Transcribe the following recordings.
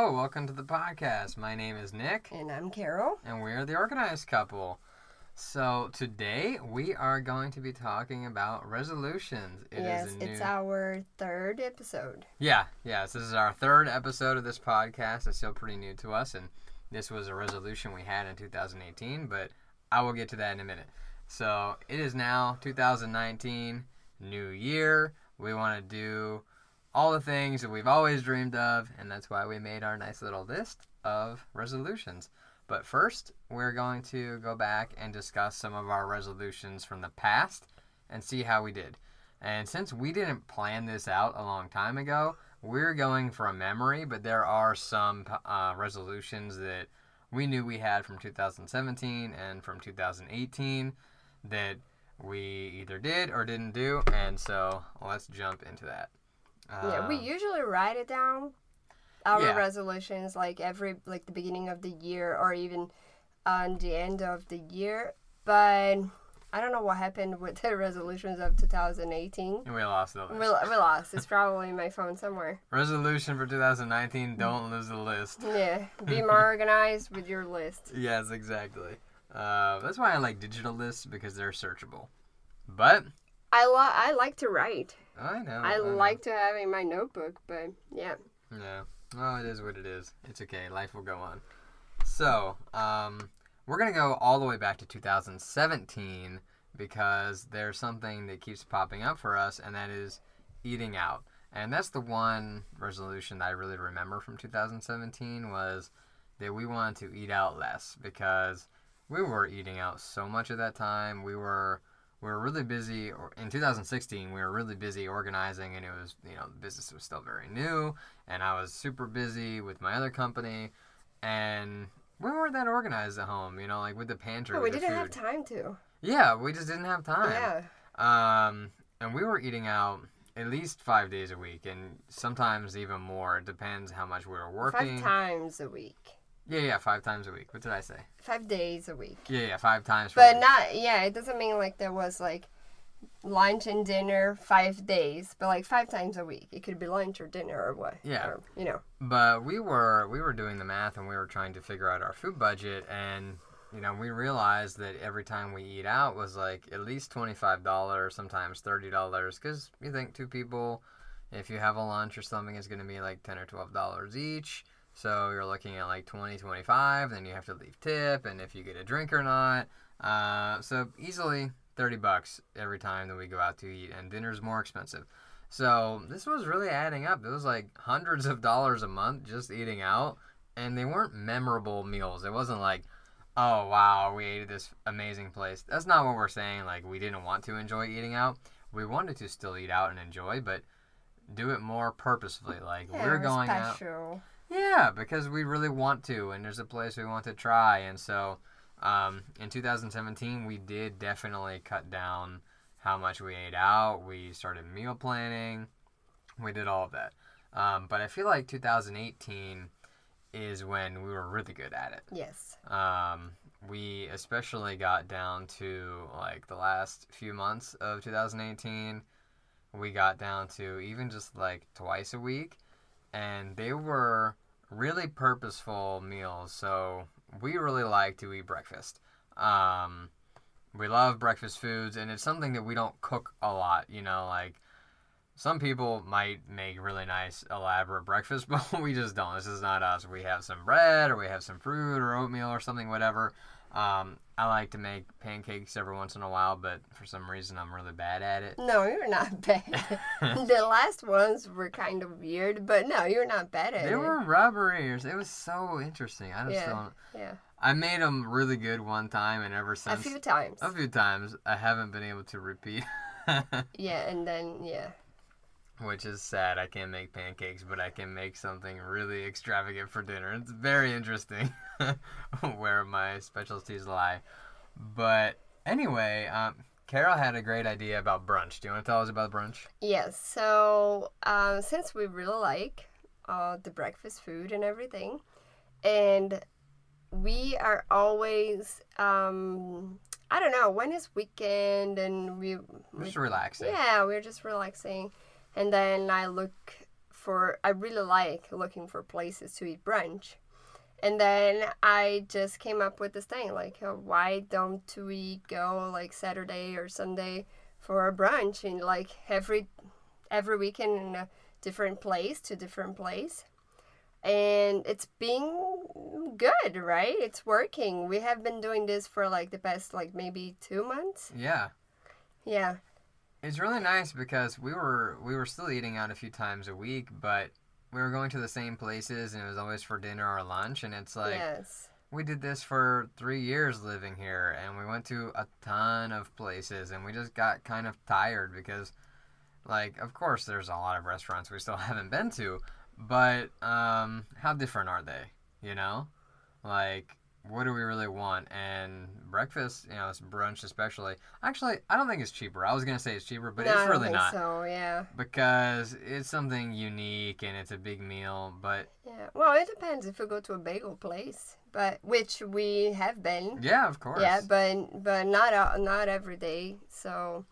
Hello, welcome to the podcast. My name is Nick, And I'm Carol. and we're the organized couple. So today we are going to be talking about resolutions. It is yes, new... it's our third episode. Yeah, yes, this is our third episode of this podcast. It's still pretty new to us, and this was a resolution we had in 2018, but I will get to that in a minute. So it is now 2019, new year. We want to do all the things that we've always dreamed of, and that's why we made our nice little list of resolutions. But first, we're going to go back and discuss some of our resolutions from the past and see how we did. And since we didn't plan this out a long time ago, we're going from memory, but there are some uh, resolutions that we knew we had from 2017 and from 2018 that we either did or didn't do. And so let's jump into that. Yeah, we Um, usually write it down. Our yeah. resolutions, like every like the beginning of the year or even on the end of the year. But I don't know what happened with the resolutions of 2018. And we lost the list. We, we lost. It's probably in my phone somewhere. Resolution for 2019 don't lose the list. Yeah, be more organized with your list. Yes, exactly. Uh, that's why I like digital lists because they're searchable. But I lo- I like to write. I know. I know. like to have in my notebook, but yeah. Yeah. Well, it is what it is. It's okay. Life will go on. So, um, we're gonna go all the way back to 2017 because there's something that keeps popping up for us, and that is eating out. And that's the one resolution that I really remember from 2017 was that we wanted to eat out less because we were eating out so much at that time. We were we were really busy or in 2016 we were really busy organizing and it was you know the business was still very new and i was super busy with my other company and we weren't that organized at home you know like with the pantry No, we didn't have time to. yeah we just didn't have time Yeah. um and we were eating out at least five days a week and sometimes even more it depends how much we were working Five times a week. Yeah yeah five times a week what did i say Five days a week. yeah yeah five times But week. not, yeah, it doesn't mean like there was like lunch and dinner five days, but like five times a week. It could be lunch or dinner or what. Yeah. Or, you know. but we were we were doing the math and we were trying to figure out our food budget and you know we realized that every time we eat out was like at least $25 sometimes $30 because you think two people if you have a lunch or something is going to be like 10 or $12 each so you're looking at like 20 25 then you have to leave tip and if you get a drink or not uh, so easily 30 bucks every time that we go out to eat and dinner's more expensive so this was really adding up. It was like hundreds of dollars a month just eating out, and they weren't memorable meals. It wasn't like, oh wow, we ate at this amazing place. That's not what we're saying. Like we didn't want to enjoy eating out. We wanted to still eat out and enjoy, but do it more purposefully. Like Yeah, we're going out. Yeah, because we really want to, and there's a place we want to try, and so um, in 2017 we did definitely cut down how much we ate out. We started meal planning. We did all of that, um, but I feel like 2018 is when we were really good at it. Yes. Um, we especially got down to like the last few months of 2018. We got down to even just like twice a week, and they were really purposeful meals. So we really like to eat breakfast. Um, we love breakfast foods, and it's something that we don't cook a lot. You know, like some people might make really nice, elaborate breakfast, but we just don't. This is not us. We have some bread, or we have some fruit, or oatmeal, or something, whatever. Um, I like to make pancakes every once in a while, but for some reason I'm really bad at it. No, you're not bad. the last ones were kind of weird, but no, you're not bad at They it. were rubber ears. It was so interesting. I just Yeah. don't. Yeah. I made them really good one time, and ever since. A few times. a few times I haven't been able to repeat. Yeah, and then yeah. Which is sad. I can't make pancakes, but I can make something really extravagant for dinner. It's very interesting where my specialties lie. But anyway, um, Carol had a great idea about brunch. Do you want to tell us about brunch? Yes. So um, since we really like uh, the breakfast food and everything, and we are always um, I don't know when is weekend and we, we Just relaxing. yeah we're just relaxing, and then I look for I really like looking for places to eat brunch. And then I just came up with this thing like, uh, why don't we go like Saturday or Sunday for a brunch and like every every weekend in a different place to different place? And it's being good right? It's working. We have been doing this for like the past like maybe two months. Yeah. yeah It's really nice because we were we were still eating out a few times a week, but we were going to the same places and it was always for dinner or lunch. And it's like yes. we did this for 3 years living here and we went to a ton of places and we just got kind of tired because like of course there's a lot of restaurants we still haven't been to, but um how different are they, you know? Like what do we really want? And breakfast, you know, it's brunch especially. Actually, I don't think it's cheaper. I was gonna say it's cheaper, but no, I it's don't really think not so yeah because it's something unique and it's a big meal. But yeah well it depends if we go to a bagel place but which we have been yeah, of course. yeah but but not uh, not every day so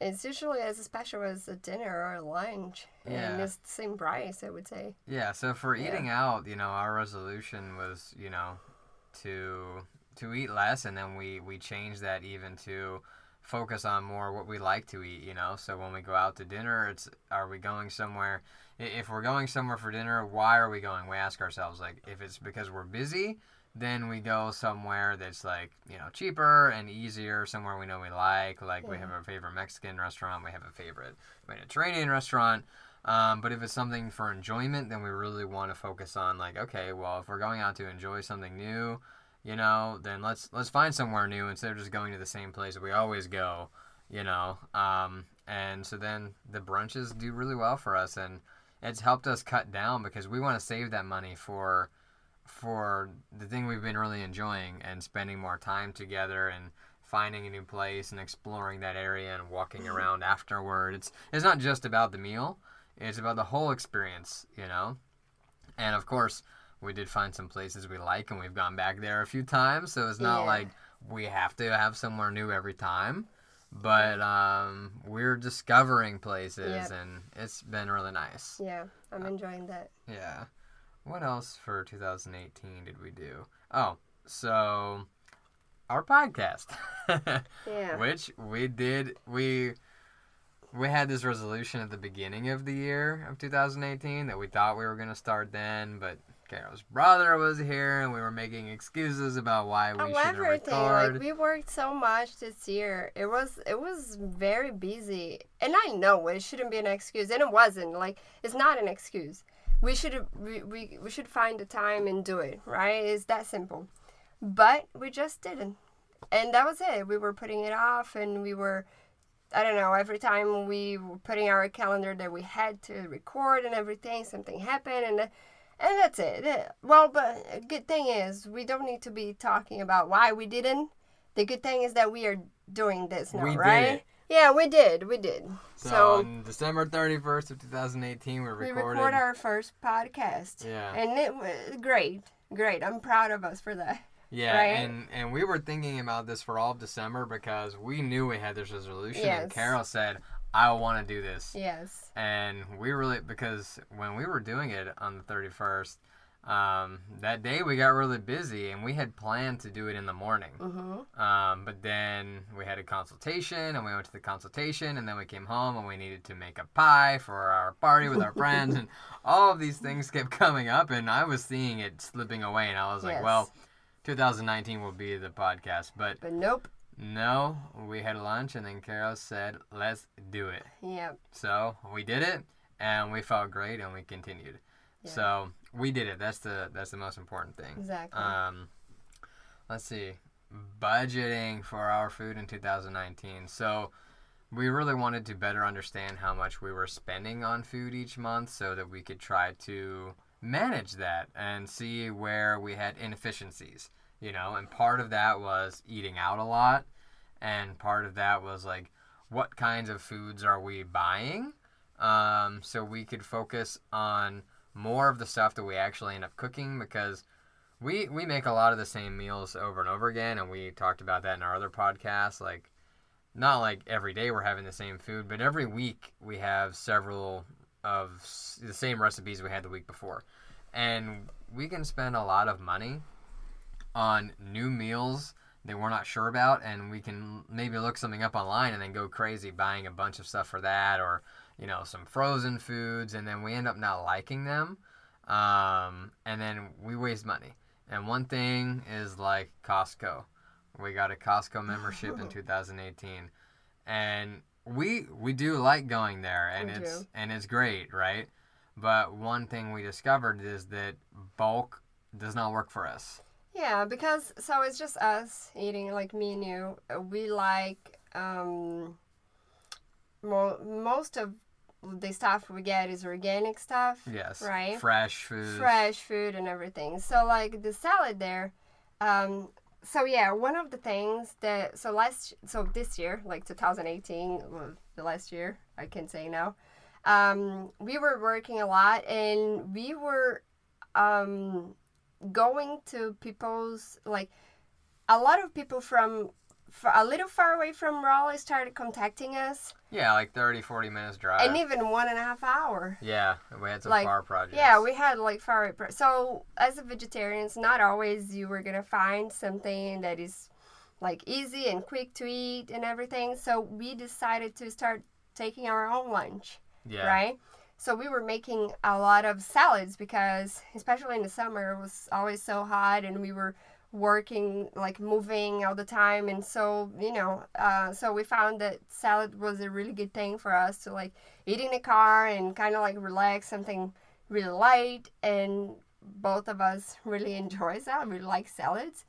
it's usually as special as a dinner or a lunch and it's the same price i would say Yeah, so for Yeah. eating out, you know, our resolution was, you know, to to eat less and then we we changed that even to focus on more what we like to eat, you know. So when we go out to dinner, it's are we going somewhere if we're going somewhere for dinner, why are we going? We ask ourselves like if it's because we're busy, then we go somewhere that's like, you know, cheaper and easier, somewhere we know we like, like we have a favorite Mexican restaurant, we have a favorite Mediterranean restaurant. Um, but if it's something for enjoyment, then we really want to focus on like, okay, well, if we're going out to enjoy something new, you know, then let's let's find somewhere new instead of just going to the same place we always go, you know. Um, and so then the brunches do really well for us, and it's helped us cut down because we want to save that money for for the thing we've been really enjoying and spending more time together and finding a new place and exploring that area and walking around afterward. It's it's not just about the meal. It's about the whole experience, you know? And of course, we did find some places we like and we've gone back there a few times, so it's not Yeah. like we have to have somewhere new every time. But um, we're discovering places Yep. and it's been really nice. yeah i'm enjoying that Yeah. What else for 2018 did we do? Oh, so our podcast. yeah Which we did we we had this resolution at the beginning of the year of 2018 that we thought we were going to start then, but Carol's brother was here and we were making excuses about why we However, thing record. like we worked so much this year, it was it was very busy, and I know it shouldn't be an excuse, and it wasn't. Like it's not an excuse. We should we, we, we should find the time and do it. Right? It's that simple. But we just didn't, and that was it. We were putting it off, and we were. I don't know. Every time we were putting our calendar that we had to record and everything, something happened, and and that's it. Eh, Well, but a good thing is we don't need to be talking about why we didn't. The good thing is that we are doing this now, We did right? Yeah, we did. We did. so, So, on December 31st of 2018 we we recorded record our first podcast, Yeah. and it was great. Great. I'm proud of us for that. Yeah, right? and and we were thinking about this for all of December because we knew we had this resolution and Carol said, "I want to do this." Yes. and we really because when we were doing it on the 31st um, that day we got really busy and we had planned to do it in the morning Mm-hmm. um, but then we had a consultation and we went to the consultation and then we came home and we needed to make a pie for our party with our friends and all of these things kept coming up and i was seeing it slipping away and i was like Yes. well 2019 will be the podcast but But nope. no we had lunch and then carol said let's do it Yep. so we did it, and we felt great, and we continued. Yeah. So we did it. That's the that's the most important thing. Exactly. Um, let's see, budgeting for our food in 2019. So we really wanted to better understand how much we were spending on food each month, so that we could try to manage that and see where we had inefficiencies. You know, and part of that was eating out a lot, and part of that was like what kinds of foods are we buying um, so we could focus on more of the stuff that we actually end up cooking because we we make a lot of the same meals over and over again and we talked about that in our other podcast like not like every day we're having the same food but every week we have several of the same recipes we had the week before, and we can spend a lot of money on new meals that we're not sure about, and we can maybe look something up online and then go crazy buying a bunch of stuff for that, or you know some frozen foods, and then we end up not liking them, um, and then we waste money. And one thing is like Costco. We got a Costco membership in 2018, and we we do like going there, and We it's do. and it's great, right? But one thing we discovered is that bulk does not work for us. Yeah, because so it's just us eating like me and you. We like um, mo- most of the stuff we get is organic stuff, Yes. Right. Fresh food. fresh food and everything. So like the salad there. Um, so yeah, one of the things that so last so this year, like 2018, well, the last year I can say now, um, we were working a lot and we were um, going to people's like a lot of people from a little far away from Raleigh started contacting us, Yeah, like 30, 40 minutes drive. and even one and a half hour. yeah, we had some like, far projects. Yeah, we had like far away. Pro- so as a vegetarian, it's not always you were gonna find something that is like easy and quick to eat and everything. So we decided to start taking our own lunch, yeah. right? So we were making a lot of salads because, especially in the summer, it was always so hot, and we were working like moving all the time and so you know uh, so we found that salad was a really good thing for us to like eat in the car and kind of like relax something really light and both of us really enjoy salad we like salads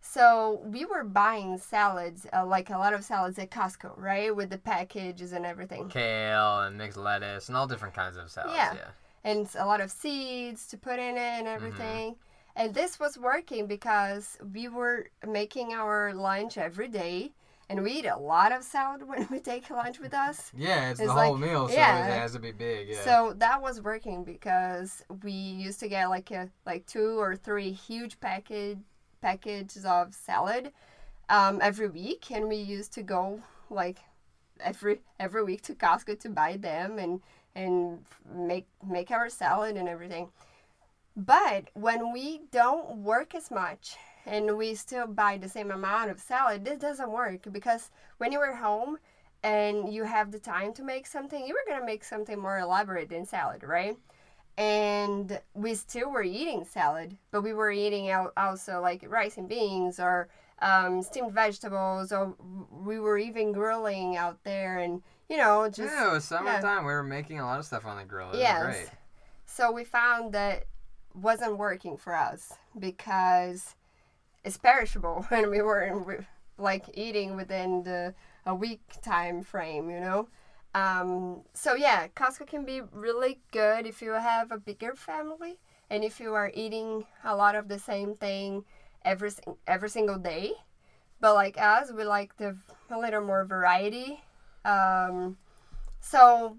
so we were buying salads uh, like a lot of salads at costco right with the packages and everything Kale and mixed lettuce and all different kinds of salads. Yeah. Yeah. and a lot of seeds to put in it and everything. And this was working because we were making our lunch every day, and we eat a lot of salad when we take lunch with us. Yeah, it's, It's the like- whole meal, so yeah. it has to be big. Yeah. So that was working because we used to get like a like two or three huge package packages of salad um, every week, and we used to go like every every week to Costco to buy them and and make make our salad and everything. But when we don't work as much and we still buy the same amount of salad, this doesn't work because when you are home and you have the time to make something, you were gonna make something more elaborate than salad, right? And we still were eating salad, but we were eating al- also like rice and beans or um, steamed vegetables, or we were even grilling out there, and you know, just yeah, it was summertime. We were making a lot of stuff on the grill. It Yes. was great. so we found that wasn't working for us because it's perishable when we were like eating within the a week time frame, you know. Um, so yeah, Costco can be really good if you have a bigger family and if you are eating a lot of the same thing every every single day. But like us, we like the a little more variety. Um, so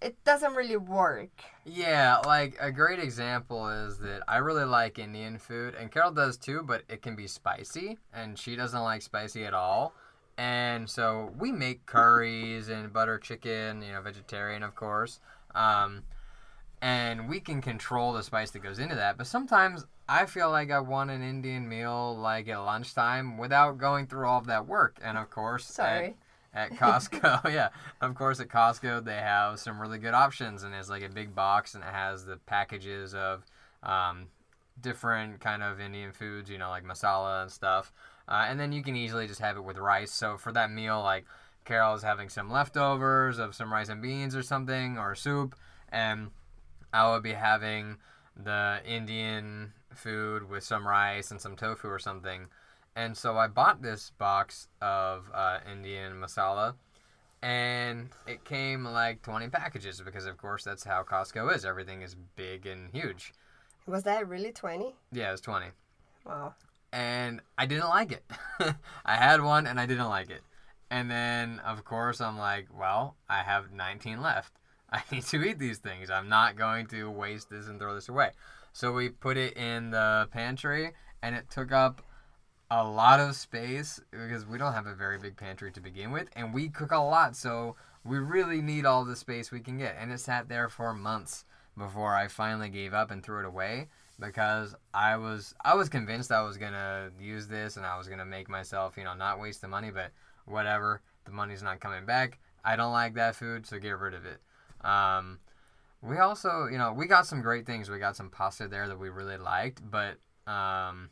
it doesn't really work. Yeah, like a great example is that I really like Indian food, and Carol does too, but it can be spicy, and she doesn't like spicy at all. And so we make curries and butter chicken, you know, vegetarian, of course. Um, and we can control the spice that goes into that. But sometimes I feel like I want an Indian meal like at lunchtime without going through all of that work. And of course, Sorry. At Costco. yeah, of course, at Costco they have some really good options, and it's like a big box, and it has the packages of um, different kind of Indian foods, you know, like masala and stuff. Uh, and then you can easily just have it with rice. So for that meal, like Carol is having some leftovers of some rice and beans or something, or soup, and I would be having the Indian food with some rice and some tofu or something. And so I bought this box of uh, Indian masala, and it came like 20 packages because, of course, that's how Costco is. Everything is big and huge. Was that really 20? Yeah, it was 20. Wow. And I didn't like it. I had one and I didn't like it. And then, of course, I'm like, well, I have 19 left. I need to eat these things. I'm not going to waste this and throw this away. So we put it in the pantry, and it took up a lot of space because we don't have a very big pantry to begin with, and we cook a lot. So we really need all the space we can get. And it sat there for months before I finally gave up and threw it away because I was I was convinced I was gonna use this and I was gonna make myself you know not waste the money, but whatever. The money's not coming back. I don't like that food, so get rid of it. Um, we also, you know, we got some great things. We got some pasta there that we really liked, but um,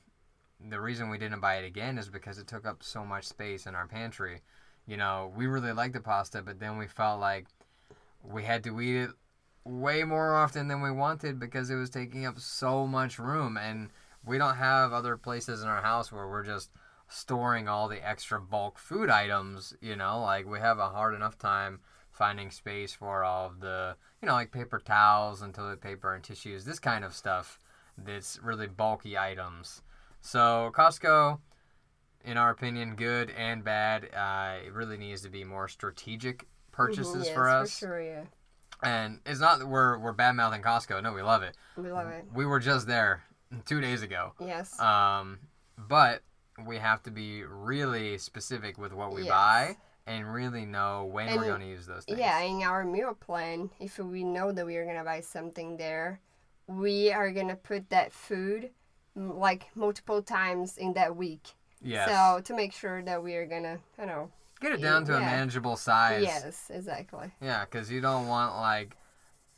the reason we didn't buy it again is because it took up so much space in our pantry. You know, we really liked the pasta, but then we felt like we had to eat it way more often than we wanted because it was taking up so much room and we don't have other places in our house where we're just storing all the extra bulk food items, you know, like we have a hard enough time finding space for all of the, you know, like paper towels and toilet paper and tissues, this kind of stuff that's really bulky items. So Costco, in our opinion, good and bad. Uh, it really needs to be more strategic purchases Mhm, yes, for us. For sure, yeah. And it's not that we're we're bad mouthing Costco. No, we love it. We love it. We were just there two days ago. Yes. Um, but we have to be really specific with what we Yes. buy and really know when we're going to use those things. Yeah, in our meal plan, if we know that we are gonna buy something there, we are gonna put that food like multiple times in that week. Yes. So to make sure that we are gonna, you know, Get it down to a manageable size. yes, exactly. Yeah, because you don't want like,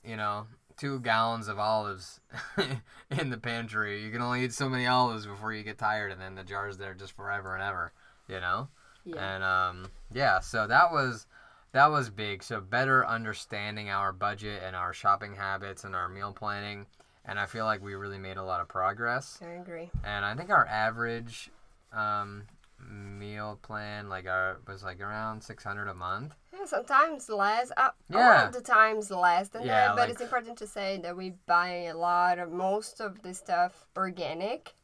you know, two gallons of olives in the pantry. You can only eat so many olives before you get tired, and then the jar's there just forever and ever. You know. Yeah. And um, yeah, so that was that was big. So better understanding our budget and our shopping habits and our meal planning, and I feel like we really made a lot of progress. I agree. And I think our average um, meal plan like our was like around six hundred a month. Yeah, sometimes less. Uh, A lot of the times less than Yeah, that. But like- it's important to say that we buy a lot of most of the stuff organic,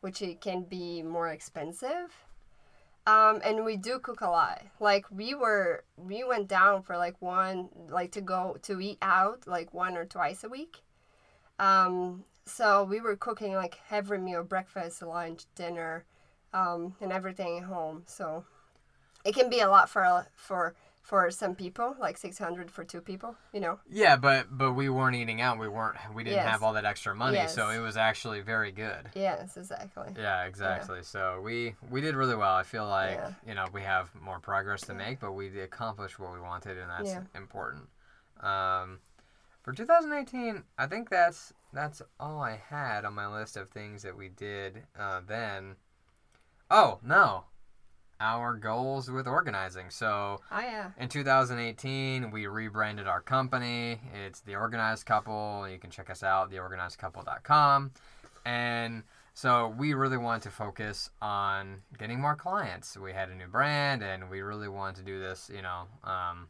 which it can be more expensive. Um, and we do cook a lot. Like we were, we went down for like one, like to go to eat out like one or twice a week. Um, so we were cooking like every meal, breakfast, lunch, dinner, um, and everything at home. So it can be a lot for for for some people, like six hundred for two people. You know. Yeah, but but we weren't eating out. We weren't. We didn't Yes. have all that extra money, so it was actually very good. Yes, exactly. Yeah, exactly. So we we did really well. I feel like Yeah. you know we have more progress to make, but we accomplished what we wanted, and that's Yeah. important. Um, for 2018, I think that's that's all I had on my list of things that we did uh, then. Oh no, our goals with organizing. So Oh yeah. in 2018, we rebranded our company. It's The Organized Couple. You can check us out, theorganizedcouple.com. And so we really wanted to focus on getting more clients. We had a new brand and we really wanted to do this, you know, um,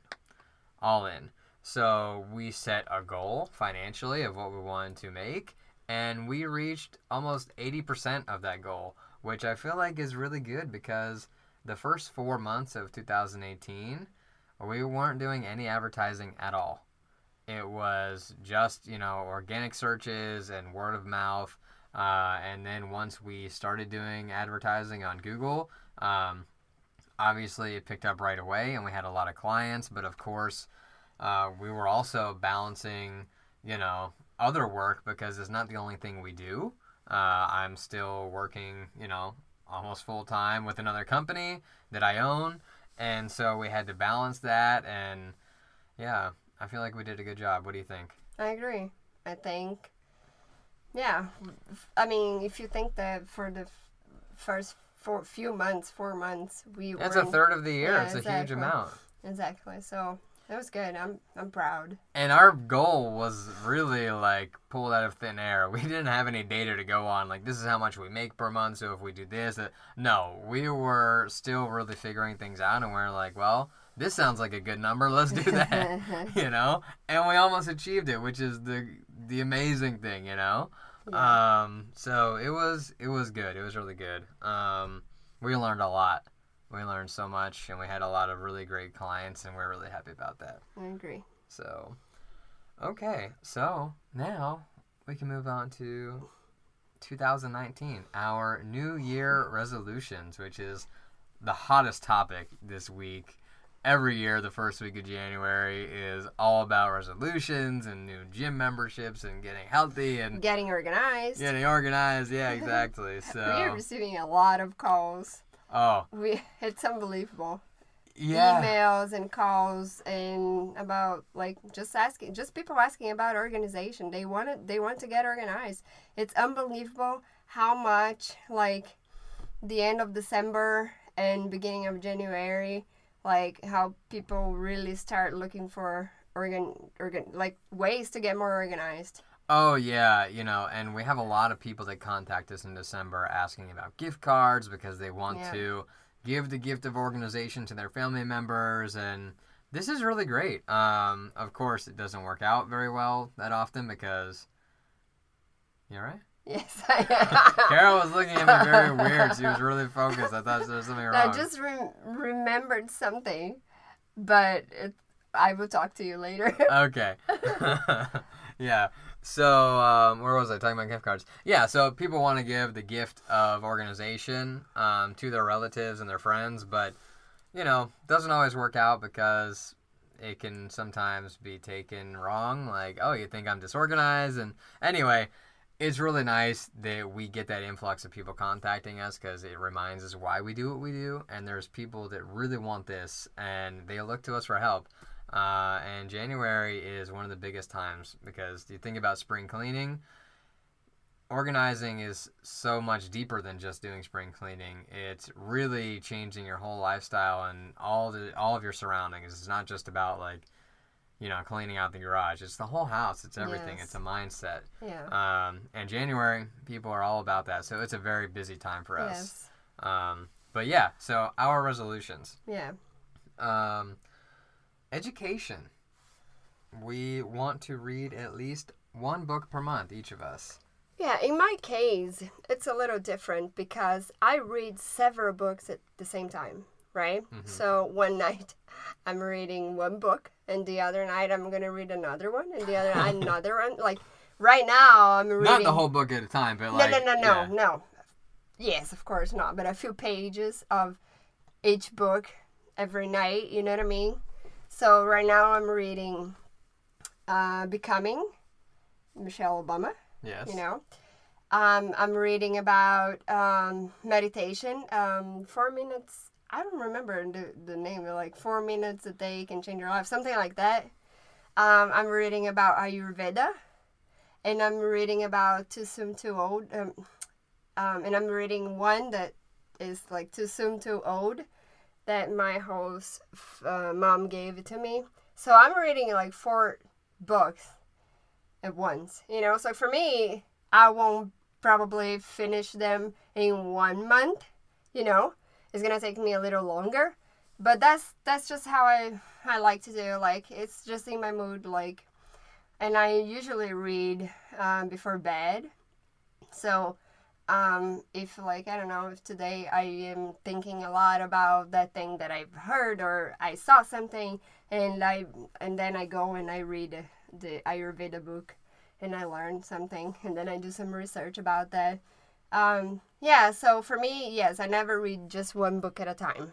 all in. So we set a goal financially of what we wanted to make. And we reached almost 80% of that goal, which I feel like is really good because the first four months of 2018, we weren't doing any advertising at all. It was just, you know, organic searches and word of mouth. Uh, and then once we started doing advertising on Google, um, obviously it picked up right away and we had a lot of clients. But of course, uh, we were also balancing, you know, other work because it's not the only thing we do. Uh, I'm still working, you know, almost full time with another company that I own, and so we had to balance that. And yeah, I feel like we did a good job. What do you think? I agree. I think, yeah. I mean, if you think that for the f- first four few months, four months, we It's were a third of the year. Yeah, it's a huge amount. exactly. So that was good. I'm I'm proud. And our goal was really like pulled out of thin air. We didn't have any data to go on. Like this is how much we make per month. So if we do this, uh, no, we were still really figuring things out, and we are like, well, this sounds like a good number. Let's do that. you know, and we almost achieved it, which is the the amazing thing. You know. Yeah. Um, so it was it was good. It was really good. Um, we learned a lot. We learned so much, and we had a lot of really great clients, and we're really happy about that. I agree. So, okay, so now we can move on to 2019, our New Year resolutions, which is the hottest topic this week. every year the first week of January is all about resolutions and new gym memberships and getting healthy and Getting organized. getting organized. Yeah, exactly. So we are receiving a lot of calls. Oh, We it's unbelievable. yeah. Emails and calls and about like just asking, just people asking about organization. They want to they want to get organized. It's unbelievable how much like the end of December and beginning of January, like how people really start looking for organ organ like ways to get more organized. Oh yeah, you know, and we have a lot of people that contact us in December asking about gift cards because they want Yeah. to give the gift of organization to their family members and this is really great. Um, of course, it doesn't work out very well that often because You right? Yes. I am. Carol was looking at me very weird. She was really focused. I thought there was something wrong. I just re- remembered something, but it, I will talk to you later. okay. yeah. So um, where was I talking about gift cards? Yeah. So people want to give the gift of organization um, to their relatives and their friends, but you know, doesn't always work out because it can sometimes be taken wrong. Like, oh, you think I'm disorganized, and anyway. It's really nice that we get that influx of people contacting us because it reminds us why we do what we do. And there's people that really want this and they look to us for help. Uh, and January is one of the biggest times because you think about spring cleaning. Organizing is so much deeper than just doing spring cleaning. It's really changing your whole lifestyle and all the all of your surroundings. It's not just about like, you know, cleaning out the garage. It's the whole house. It's everything. Yes. It's a mindset. yeah. Um, and January, people are all about that. So it's a very busy time for us. Yes. Um, but yeah, so our resolutions. Yeah. Um, education. We want to read at least one book per month, each of us. Yeah, in my case, it's a little different because I read several books at the same time, right? Mm-hmm. So one night I'm reading one book, and the other night I'm gonna read another one, and the other another one. Like right now, I'm reading. Not the whole book at a time, but No, no, no, no, yeah. no. Yes, of course not, but a few pages of each book every night. You know what I mean? So right now I'm reading uh, "Becoming," Michelle Obama Yes. you know um, i'm reading about um, meditation um, four minutes i don't remember the, the name but like four minutes a day can change your life something like that um, i'm reading about ayurveda and i'm reading about too soon too old um, um, and i'm reading one that is like too soon too old that my host uh, mom gave it to me so i'm reading like four books at once. You know, so for me, I won't probably finish them in one month. You know, it's gonna take me a little longer, but that's that's just how I I like to do. Like it's just in my mood. Like, and I usually read um, before bed. So, um, if like I don't know if today I am thinking a lot about that thing that I've heard or I saw something, and I and then I go and I read the Ayurveda book and I learn something and then I do some research about that. Um, yeah, so for me, yes, I never read just one book at a time.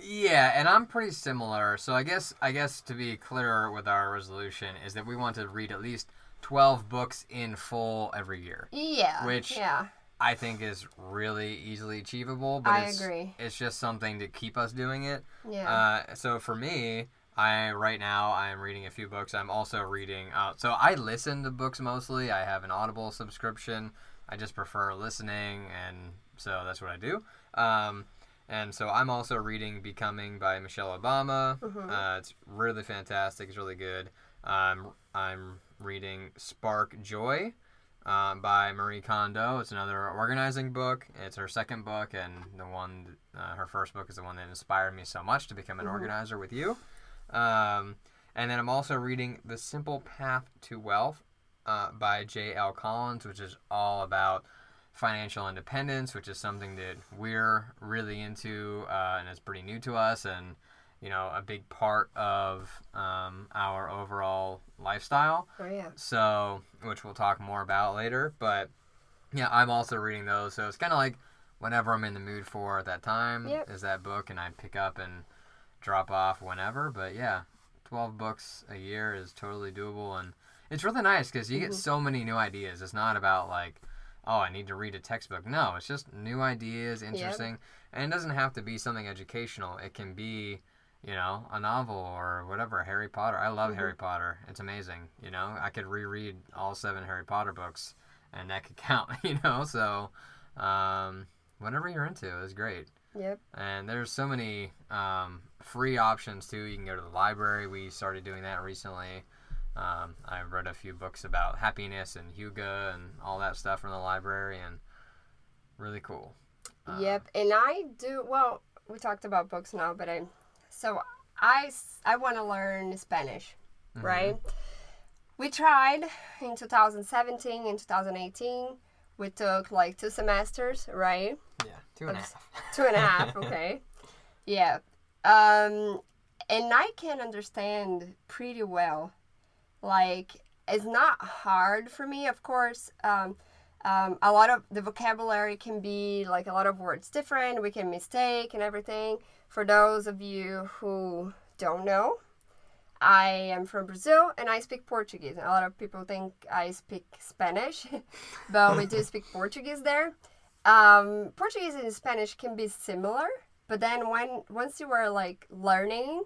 Yeah, and I'm pretty similar. So I guess I guess to be clearer with our resolution is that we want to read at least 12 books in full every year. Yeah. Which- yeah. I think is really easily achievable, but I it's, agree. it's just something to keep us doing it. Yeah. Uh, so for me, I right now I'm reading a few books. I'm also reading. Uh, so I listen to books mostly. I have an Audible subscription. I just prefer listening, and so that's what I do. Um, and so I'm also reading "Becoming" by Michelle Obama. Mhm. Uh, it's really fantastic. It's really good. Um, I'm reading "Spark Joy." Um, by Marie Kondo. It's another organizing book. It's her second book, and the one, uh, her first book is the one that inspired me so much to become an Mhm. organizer with you. Um, and then I'm also reading The Simple Path to Wealth uh, by J.L. Collins, which is all about financial independence, which is something that we're really into uh, and is pretty new to us and, you know, a big part of um, our overall lifestyle. oh yeah. So, which we'll talk more about later. But yeah, I'm also reading those. So it's kind of like whenever I'm in the mood for at that time Yep. is that book, and I pick up and drop off whenever. But yeah, 12 books a year is totally doable. And it's really nice because you get so many new ideas. It's not about like, oh, I need to read a textbook. No, it's just new ideas, interesting. And it doesn't have to be something educational, it can be. You know, a novel or whatever, Harry Potter. I love Harry Potter. It's amazing. You know, I could reread all seven Harry Potter books and that could count, you know? So, um, whatever you're into is great. Yep. And there's so many um, free options too. You can go to the library. We started doing that recently. Um, I read a few books about happiness and hygge and all that stuff from the library, and really cool. Uh, Yep, and I do. Well, we talked about books now, but I, so I, I want to learn Spanish, mhm. right? We tried in 2017 and 2018. We took like two semesters, right? Yeah, two and a half. Two and a half, okay. Yeah. Um, and I can understand pretty well. Like, it's not hard for me, of course. Um, um, a lot of the vocabulary can be like a lot of words different. We can mistake and everything. For those of you who don't know, I am from Brazil and I speak Portuguese. A lot of people think I speak Spanish, but we do speak Portuguese there. Um, Portuguese and Spanish can be similar, but then when once you are like learning,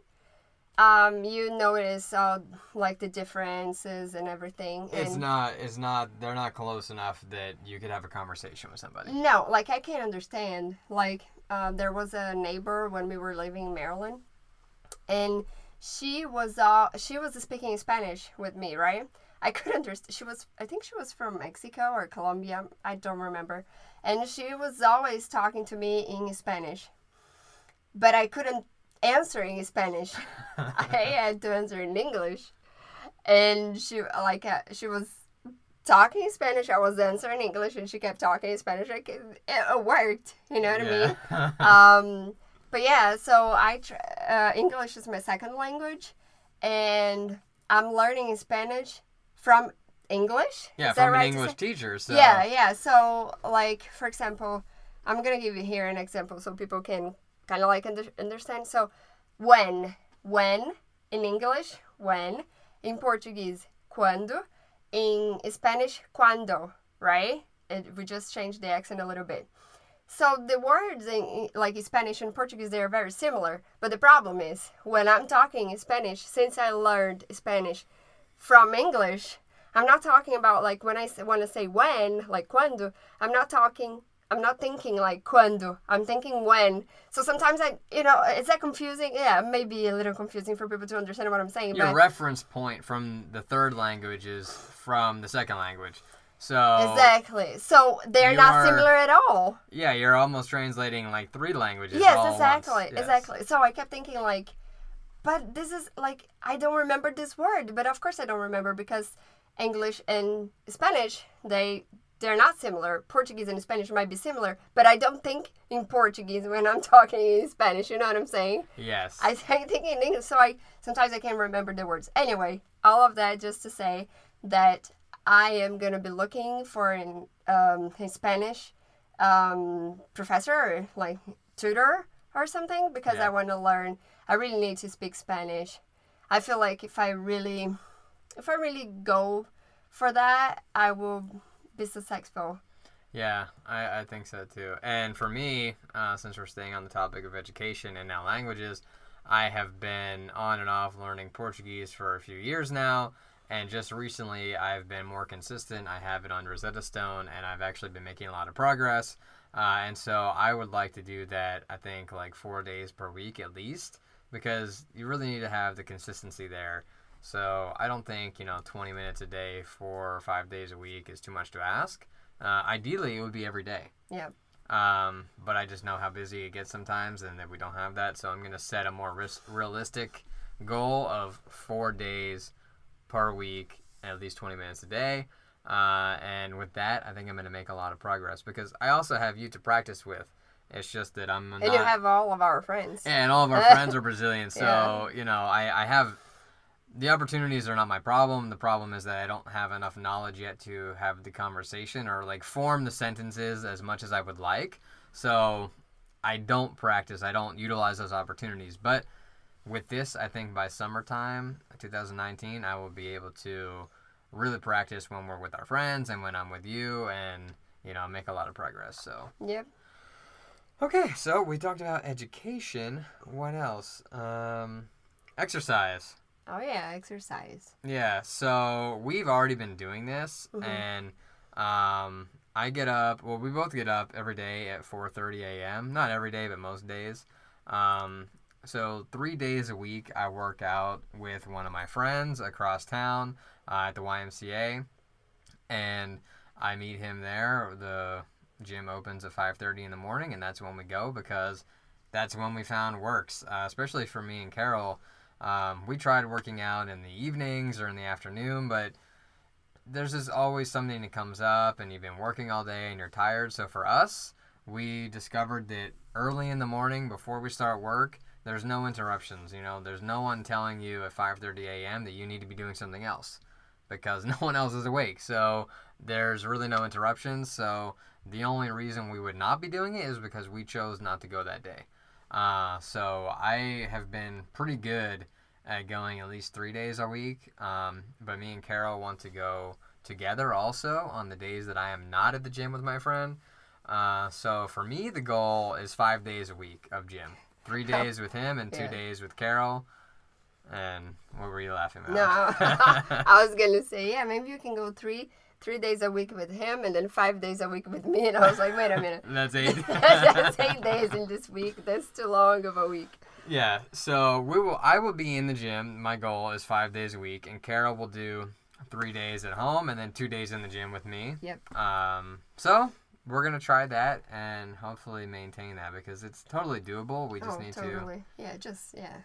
um, you notice all like the differences and everything. It's not. It's not. They're not close enough that you could have a conversation with somebody. No, like I can't understand. Like uh, there was a neighbor when we were living in Maryland, and she was uh she was speaking Spanish with me, right? I couldn't understand. She was I think she was from Mexico or Colombia. I don't remember, and she was always talking to me in Spanish, but I couldn't answer in Spanish. I had to answer in English, and she like uh, she was talking Spanish. I was answering English, and she kept talking in Spanish. Like it, it worked, you know what I mean? Um, but yeah, so I tr- uh, English is my second language, and I'm learning Spanish from English. yeah, Is from right to English teacher. So Yeah, yeah. So, like, for example, I'm gonna give you here an example so people can kind of like under- understand. So, when, when in English, when in Portuguese, quando, in Spanish, cuando, right? It, we just changed the accent a little bit. So the words in like Spanish and Portuguese they are very similar, but the problem is when I'm talking in Spanish, since I learned Spanish from English, I'm not talking about like when I want to say when, like cuando. I'm not talking. I'm not thinking like cuando. I'm thinking when. So sometimes I, you know, is that confusing? Yeah, maybe a little confusing for people to understand what I'm saying. Your but reference point from the third language is from the second language. So exactly. So they're not similar at all. yeah, you're almost translating like three languages. yes, all at once. exactly, Yes. exactly. So I kept thinking like, but this is like I don't remember this word. But of course I don't remember because English and Spanish they they're not similar. Portuguese and Spanish might be similar, but I don't think in Portuguese when I'm talking in Spanish. You know what I'm saying? Yes. I think in English, so I sometimes I can't remember the words. Anyway, all of that just to say that I am gonna be looking for an um, a Spanish um, professor, or like tutor or something, because Yeah. I want to learn. I really need to speak Spanish. I feel like if I really, if I really go for that, I will be successful. Yeah, I, I think so too. And for me, uh, since we're staying on the topic of education and now languages, I have been on and off learning Portuguese for a few years now. And just recently, I've been more consistent. I have it on Rosetta Stone, and I've actually been making a lot of progress. Uh, and so I would like to do that, I think, like four days per week at least, because you really need to have the consistency there. So I don't think, you know, 20 minutes a day, four or five days a week is too much to ask. Uh, ideally, it would be every day. Yeah. Um, but I just know how busy it gets sometimes, and that we don't have that. So I'm gonna set a more ris- realistic goal of four days per week, at least 20 minutes a day. Uh, and with that, I think I'm gonna make a lot of progress because I also have you to practice with. It's just that I'm not. And you have all of our friends. Yeah, and all of our friends are Brazilian, so Yeah. you know, I, I have the opportunities are not my problem. The problem is that I don't have enough knowledge yet to have the conversation or like form the sentences as much as I would like. So I don't practice. I don't utilize those opportunities. But with this, I think by summertime 2019, I will be able to really practice when we're with our friends and when I'm with you, and you know, make a lot of progress. So. Yep. Okay, so we talked about education. What else? Um, exercise. Oh yeah, exercise. Yeah, so we've already been doing this, Mhm. and um, I get up. Well, we both get up every day at 4:30 a.m. Not every day, but most days. Um, so three days a week, I work out with one of my friends across town uh, at the YMCA, and I meet him there. The gym opens at 5:30 in the morning, and that's when we go because that's when we found works, uh, especially for me and Carol. Um, we tried working out in the evenings or in the afternoon, but there's just always something that comes up, and you've been working all day and you're tired. So for us, we discovered that early in the morning before we start work, there's no interruptions. You know, there's no one telling you at 5:30 a.m. that you need to be doing something else because no one else is awake. So there's really no interruptions. So the only reason we would not be doing it is because we chose not to go that day. Uh, so I have been pretty good at going at least three days a week. Um, but me and Carol want to go together also on the days that I am not at the gym with my friend. Uh, so for me, the goal is five days a week of gym. Three days with him and two Yeah. days with Carol. And what were you laughing at? No. I was gonna say yeah, maybe you can go three three days a week with him and then five days a week with me. And I was like, wait a minute. That's eight. That's eight days in this week. That's too long of a week. Yeah, so we will. I will be in the gym. My goal is five days a week, and Carol will do three days at home and then two days in the gym with me. Yep. Um, so we're gonna try that and hopefully maintain that because it's totally doable. We just oh, need totally. Yeah, just yeah.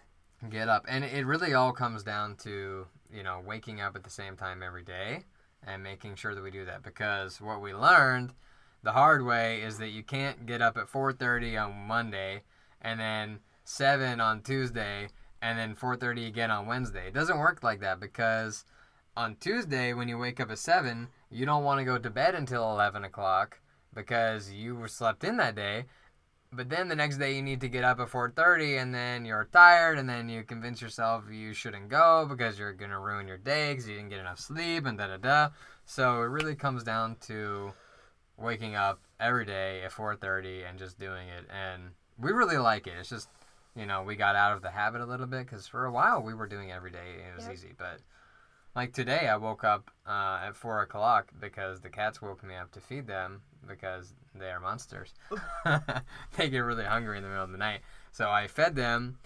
get up, and it really all comes down to you know waking up at the same time every day and making sure that we do that because what we learned the hard way is that you can't get up at 4:30 on Monday and then 7 on Tuesday and then 4:30 again on Wednesday. It doesn't work like that because on Tuesday when you wake up at 7, you don't want to go to bed until 11 o'clock because you were slept in that day. But then the next day you need to get up at 4:30 and then you're tired and then you convince yourself you shouldn't go because you're going to ruin your day cuz you didn't get enough sleep and da da da. So it really comes down to waking up every day at 4:30 and just doing it and we really like it. It's just you know, we got out of the habit a little bit because for a while we were doing it every day and it was Yep. easy. But like today, I woke up uh, at four o'clock because the cats woke me up to feed them because they are monsters. they get really hungry in the middle of the night. So I fed them,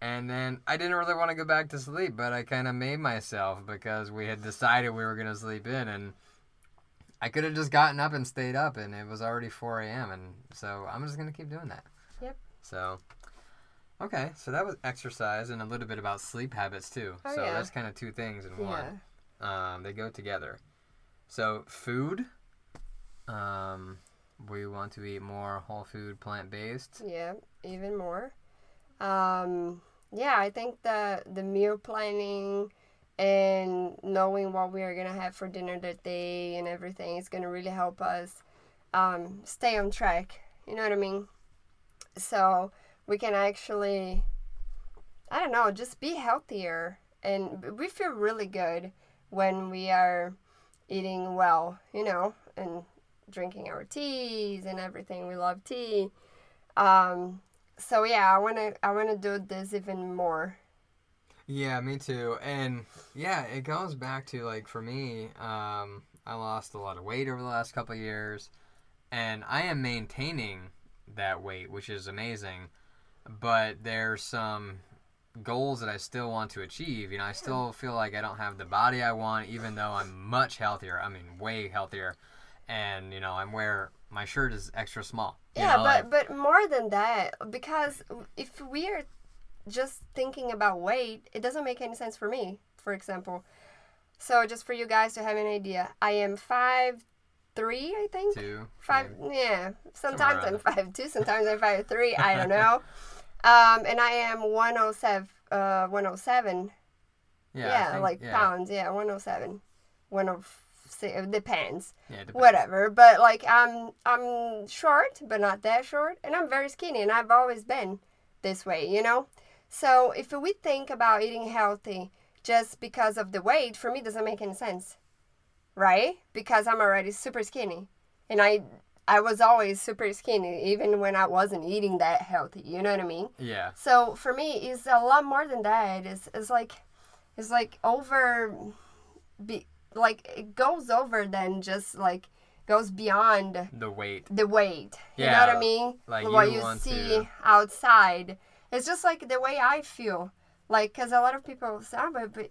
and then I didn't really want to go back to sleep, but I kind of made myself because we had decided we were going to sleep in, and I could have just gotten up and stayed up, and it was already 4 a.m., and so I'm just going to keep doing that. Yep. So. Okay, so that was exercise and a little bit about sleep habits too. Oh, so yeah. that's kind of two things in one. Yeah. Um, they go together. So food. Um, we want to eat more whole food, plant based. Yeah, even more. Um, yeah, I think the the meal planning and knowing what we are gonna have for dinner that day and everything is gonna really help us um, stay on track. You know what I mean? So we can actually, I don't know, just be healthier, and we feel really good when we are eating well. You know, and drinking our teas and everything. We love tea. Um, so yeah, I wanna I wanna do this even more. Yeah, me too. And yeah, it goes back to like for me, um, I lost a lot of weight over the last couple years, and I am maintaining that weight, which is amazing. But there's some goals that I still want to achieve. You know, I still feel like I don't have the body I want, even though I'm much healthier. I mean, way healthier. And you know, I'm where my shirt is extra small. Yeah, know, but like- but more than that, because if we are just thinking about weight, it doesn't make any sense for me. For example, so just for you guys to have an idea, I am five three, I think. two, Five, maybe. yeah. Sometimes I'm five two, sometimes I'm five three. I don't know. um, and I am one oh seven. Uh, one oh seven. Yeah, Yeah, think- like yeah, pounds. Yeah, one oh seven. One of it depends. Yeah, depends. Whatever. But like I'm I'm short, but not that short, and I'm very skinny, and I've always been this way. You know. So if we think about eating healthy just because of the weight, for me, it doesn't make any sense, right? Because I'm already super skinny, and I I was always super skinny, even when I wasn't eating that healthy. You know what I mean? Yeah. So for me, it's a lot more than that. It's, it's like, it's like over, be, like it goes over than just like goes beyond The weight. the weight. Yeah. You know what I mean? like what you you, see to- outside. It's just like the way I feel. Like, cause a lot of people say, oh, but, but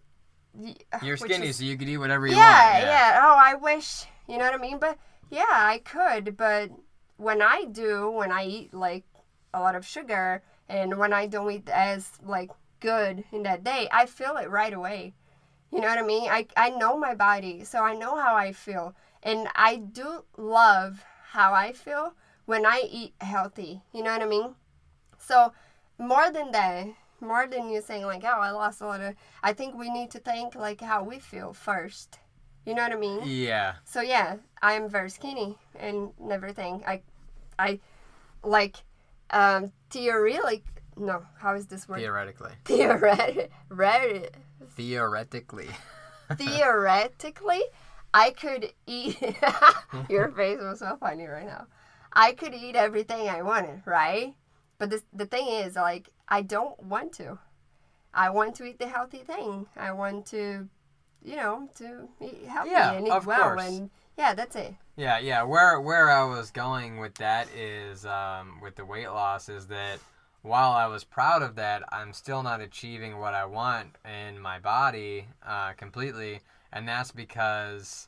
You're skinny, is- so you can eat whatever you yeah, want. Yeah, yeah. Oh, I wish. You know what I mean? But yeah, I could. But when I do, when I eat like a lot of sugar, and when I don't eat as like good in that day, I feel it right away. You know what I mean? I I know my body, so I know how I feel, and I do love how I feel when I eat healthy. You know what I mean? So more than that, more than you saying like, oh, I lost a lot of. I think we need to think like how we feel first. You know what I mean? Yeah. So yeah, I am very skinny and everything. I, I, like, um, theoretic. No, how is this word? Theoretically. Theoretic. Re- Theoretically. theoretically, I could eat. Your face was so funny right now. I could eat everything I wanted, right? But the the thing is, like, I don't want to. I want to eat the healthy thing. I want to, you know, to help healthy Yeah, and eat of well, course. and yeah, that's it. Yeah, yeah. Where where I was going with that is um, with the weight loss is that while I was proud of that, I'm still not achieving what I want in my body uh, completely, and that's because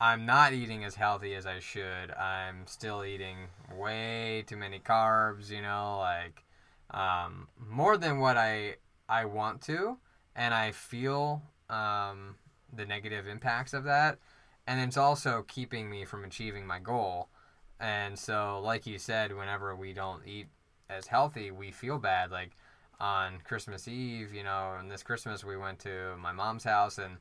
I'm not eating as healthy as I should. I'm still eating way too many carbs. You know, like um, more than what I I want to, and I feel um, the negative impacts of that and it's also keeping me from achieving my goal. And so, like you said, whenever we don't eat as healthy, we feel bad. Like on Christmas Eve, you know, and this Christmas we went to my mom's house and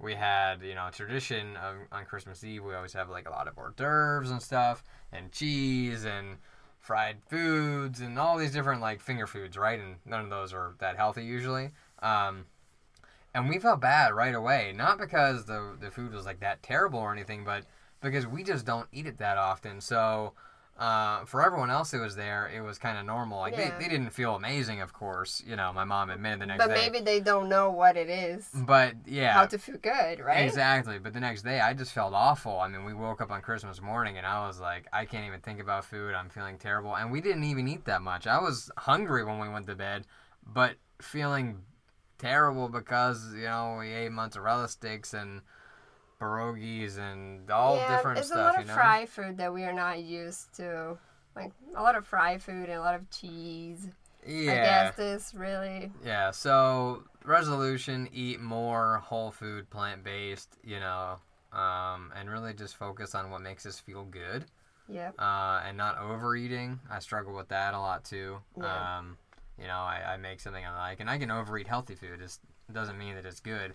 we had, you know, tradition of, on Christmas Eve. We always have like a lot of hors d'oeuvres and stuff, and cheese and fried foods and all these different like finger foods, right? And none of those are that healthy usually. Um, and we felt bad right away not because the the food was like that terrible or anything but because we just don't eat it that often so uh, for everyone else who was there it was kind of normal like Yeah. they, they didn't feel amazing of course you know my mom admitted the next But day maybe they don't know what it is, but yeah how to feel good, right? Exactly, but the next day I just felt awful. I mean, we woke up on Christmas morning and I was like, I can't even think about food. I'm feeling terrible, and we didn't even eat that much. I was hungry when we went to bed, but feeling terrible because you know we ate mozzarella sticks and pierogies and all yeah, different it's stuff. a lot you of know? fried food that we are not used to. Like a lot of fried food and a lot of cheese. I Yeah. guess this really Yeah, so resolution eat more whole food, plant based, you know, um, and really just focus on what makes us feel good. yeah. uh, and not overeating. I struggle with that a lot too. Yeah. Um, you know, I, I make something I like, and I can overeat healthy food. It doesn't mean that it's good.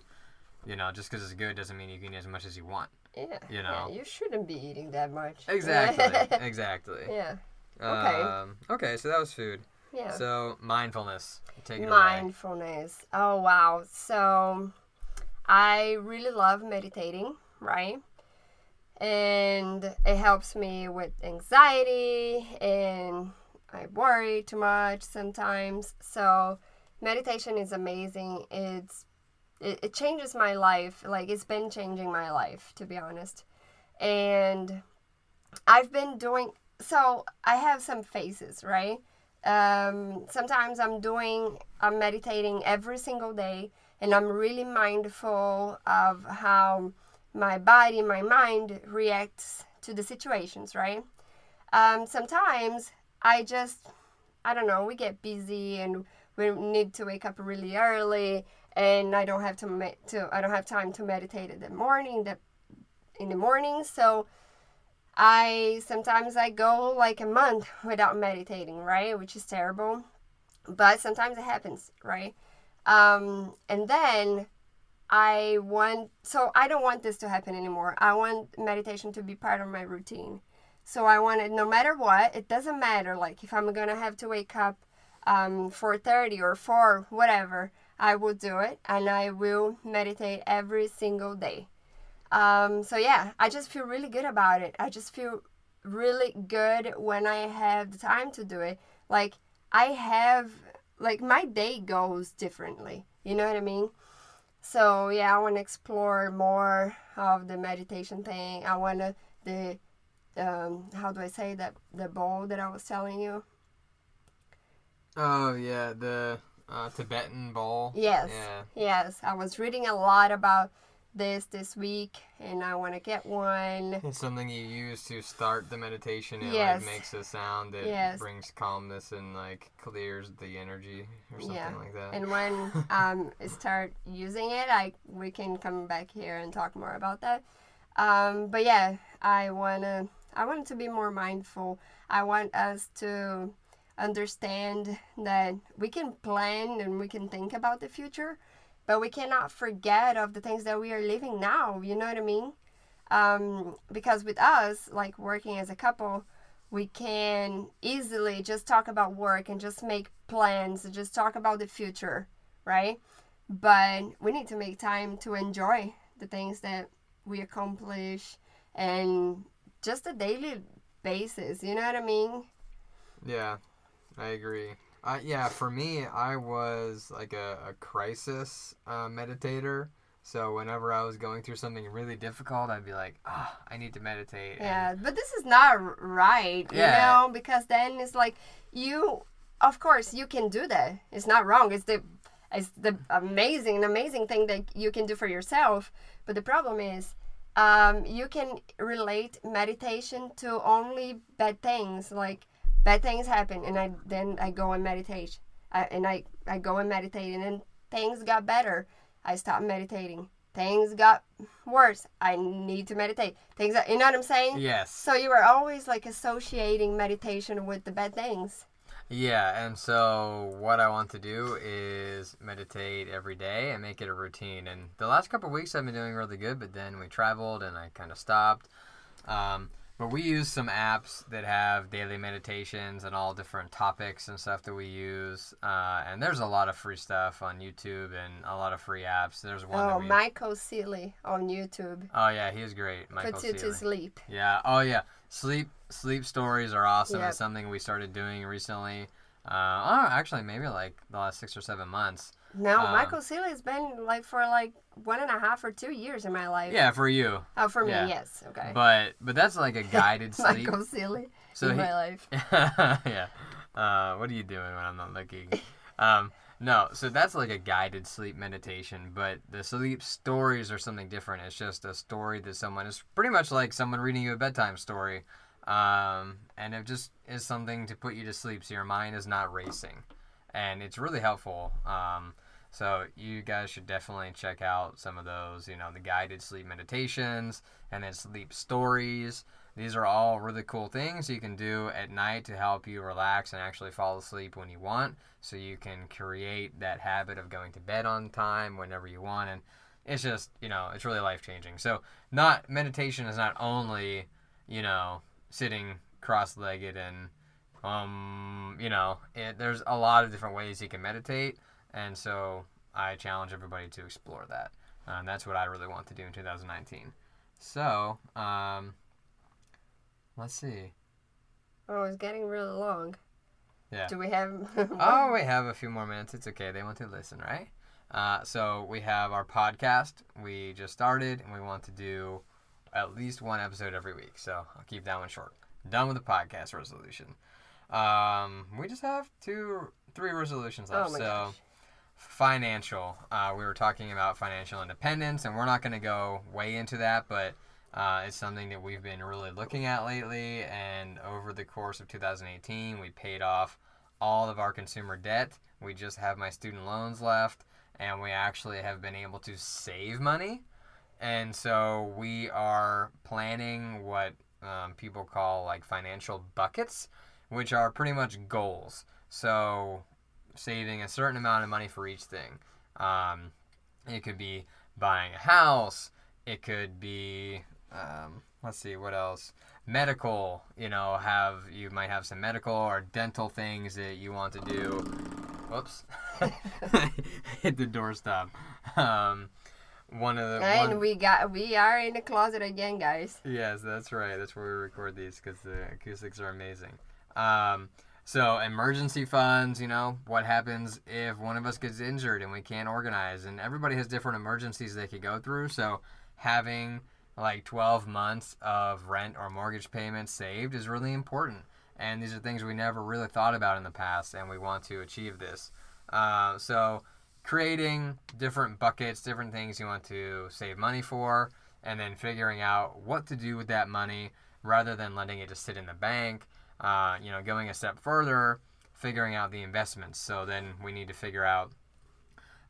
You know, just because it's good doesn't mean you can eat as much as you want. Yeah. You know. Yeah, you shouldn't be eating that much. Exactly. exactly. yeah. Okay. Um, okay, so that was food. Yeah. So mindfulness. Take it away. Mindfulness. Oh wow. So I really love meditating, right? And it helps me with anxiety and I worry too much sometimes. So meditation is amazing. It's it, it changes my life. Like it's been changing my life to be honest. And I've been doing so I have some phases, right? um, sometimes I'm doing, I'm meditating every single day, and I'm really mindful of how my body, my mind reacts to the situations, right? Um, sometimes I just, I don't know, we get busy and we need to wake up really early, and I don't have to, me- to I don't have time to meditate in the morning, the, in the morning, so I sometimes I go like a month without meditating, right? Which is terrible. But sometimes it happens, right? Um, and then I want so I don't want this to happen anymore. I want meditation to be part of my routine. So I wanted, no matter what, it doesn't matter like if I'm gonna have to wake up um, 4.30 or 4 whatever i will do it and i will meditate every single day. Um, so yeah i just feel really good about it. I just feel really good when i have the time to do it. Like i have like my day goes differently you know what i mean? So yeah i want to explore more of the meditation thing. I want to the um, how do i say that the bowl that i was telling you Oh yeah, the uh, Tibetan bowl. Yes. Yeah. Yes. I was reading a lot about this this week and I want to get one. It's something you use to start the meditation. It Yes. like makes a sound that Yes. brings calmness and like clears the energy or something Yeah. like that. And when um, I start using it, I we can come back here and talk more about that. Um, but yeah, I wanna I want to be more mindful. I want us to understand that we can plan and we can think about the future, but we cannot forget of the things that we are living now. You know what I mean? Um, because with us, like working as a couple, we can easily just talk about work and just make plans and just talk about the future, right? But we need to make time to enjoy the things that we accomplish and just a daily basis, you know what I mean? Yeah, I agree. Uh, yeah, for me, I was like a, a crisis uh, meditator. So whenever I was going through something really difficult, I'd be like, ah, I need to meditate. and- Yeah, but this is not right, you know, because then it's like you, of course, you can do that. It's not wrong. It's the, it's the amazing, amazing thing that you can do for yourself. But the problem is, um, you can relate meditation to only bad things. Like bad things happen, and I then I go and meditate, I, and I I go and meditate, and then things got better. I stopped meditating. Things got worse. I need to meditate. Things, you know what I'm saying? Yes. So you are always like associating meditation with the bad things. Yeah, and so what I want to do is meditate every day and make it a routine. And the last couple of weeks I've been doing really good, but then we traveled and I kind of stopped. Um, but we use some apps that have daily meditations and all different topics and stuff that we use. Uh, and there's a lot of free stuff on YouTube and a lot of free apps. There's one Oh, that we. Michael Sealey on YouTube oh yeah, he's great. Michael puts you to sleep. Yeah. Oh yeah. Sleep sleep stories are awesome. Yep. It's something we started doing recently. Uh, oh, actually, maybe like the last six or seven months. No, Um, Michael Sealey's been like for like one and a half or two years in my life. Yeah, for you. Oh, for me, Yeah. yes. Okay. But but that's like a guided sleep. Michael Sealey So in he, my life. yeah. Uh, what are you doing when I'm not looking? Um, no, so that's like a guided sleep meditation, but the sleep stories are something different. It's just a story that someone is pretty much like someone reading you a bedtime story. Um, and it just is something to put you to sleep so your mind is not racing. And it's really helpful. Um, so you guys should definitely check out some of those, you know, the guided sleep meditations and then sleep stories. These are all really cool things you can do at night to help you relax and actually fall asleep when you want. So you can create that habit of going to bed on time whenever you want. And it's just, you know, it's really life changing. So not meditation is not only, you know, sitting cross legged and um, you know, it, there's a lot of different ways you can meditate, and so I challenge everybody to explore that. And that's what I really want to do in 2019. So, um, let's see. Oh, it's getting really long. Yeah. Do we have? Oh, we have a few more minutes. It's okay. They want to listen, right? Uh, so we have our podcast. We just started, and we want to do at least one episode every week. So I'll keep that one short. Done with the podcast resolution. Um, we just have two, three resolutions left. Oh so gosh. financial. Uh, we were talking about financial independence, and we're not going to go way into that, but uh, it's something that we've been really looking at lately. And over the course of 2018, we paid off all of our consumer debt. We just have my student loans left, and we actually have been able to save money. And so we are planning what um, people call like financial buckets, which are pretty much goals. So saving a certain amount of money for each thing. Um, it could be buying a house. It could be, um, let's see, what else? medical, you know, have you might have some medical or dental things that you want to do. Whoops, hit the doorstop. Um, one of the And one- we got we are in the closet again, guys. Yes, that's right. That's where we record these because the acoustics are amazing. Um, so emergency funds, you know, what happens if one of us gets injured and we can't organize? And everybody has different emergencies they could go through. So having like 12 months of rent or mortgage payments saved is really important. And these are things we never really thought about in the past, and we want to achieve this. Uh, so creating different buckets, different things you want to save money for, and then figuring out what to do with that money rather than letting it just sit in the bank. Uh, you know, going a step further, figuring out the investments. So then we need to figure out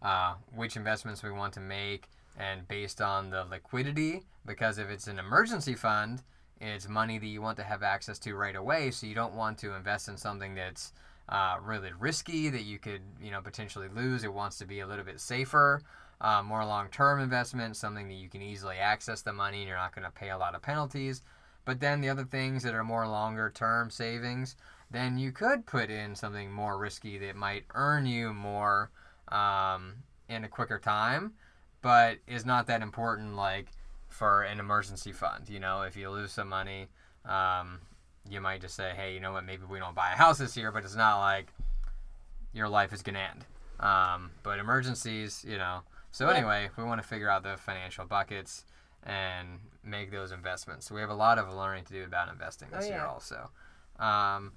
uh, which investments we want to make and based on the liquidity, because if it's an emergency fund, it's money that you want to have access to right away. So you don't want to invest in something that's uh, really risky that you could, you know, potentially lose. It wants to be a little bit safer, uh, more long-term investment, something that you can easily access the money and you're not going to pay a lot of penalties. But then the other things that are more longer-term savings, then you could put in something more risky that might earn you more um, in a quicker time, but is not that important like for an emergency fund. You know, if you lose some money, um, you might just say, hey, you know what, maybe we don't buy a house this year, but it's not like your life is going to end. Um, but emergencies, you know. So Yeah. anyway, we want to figure out the financial buckets and make those investments. So we have a lot of learning to do about investing Oh, this year also. Um,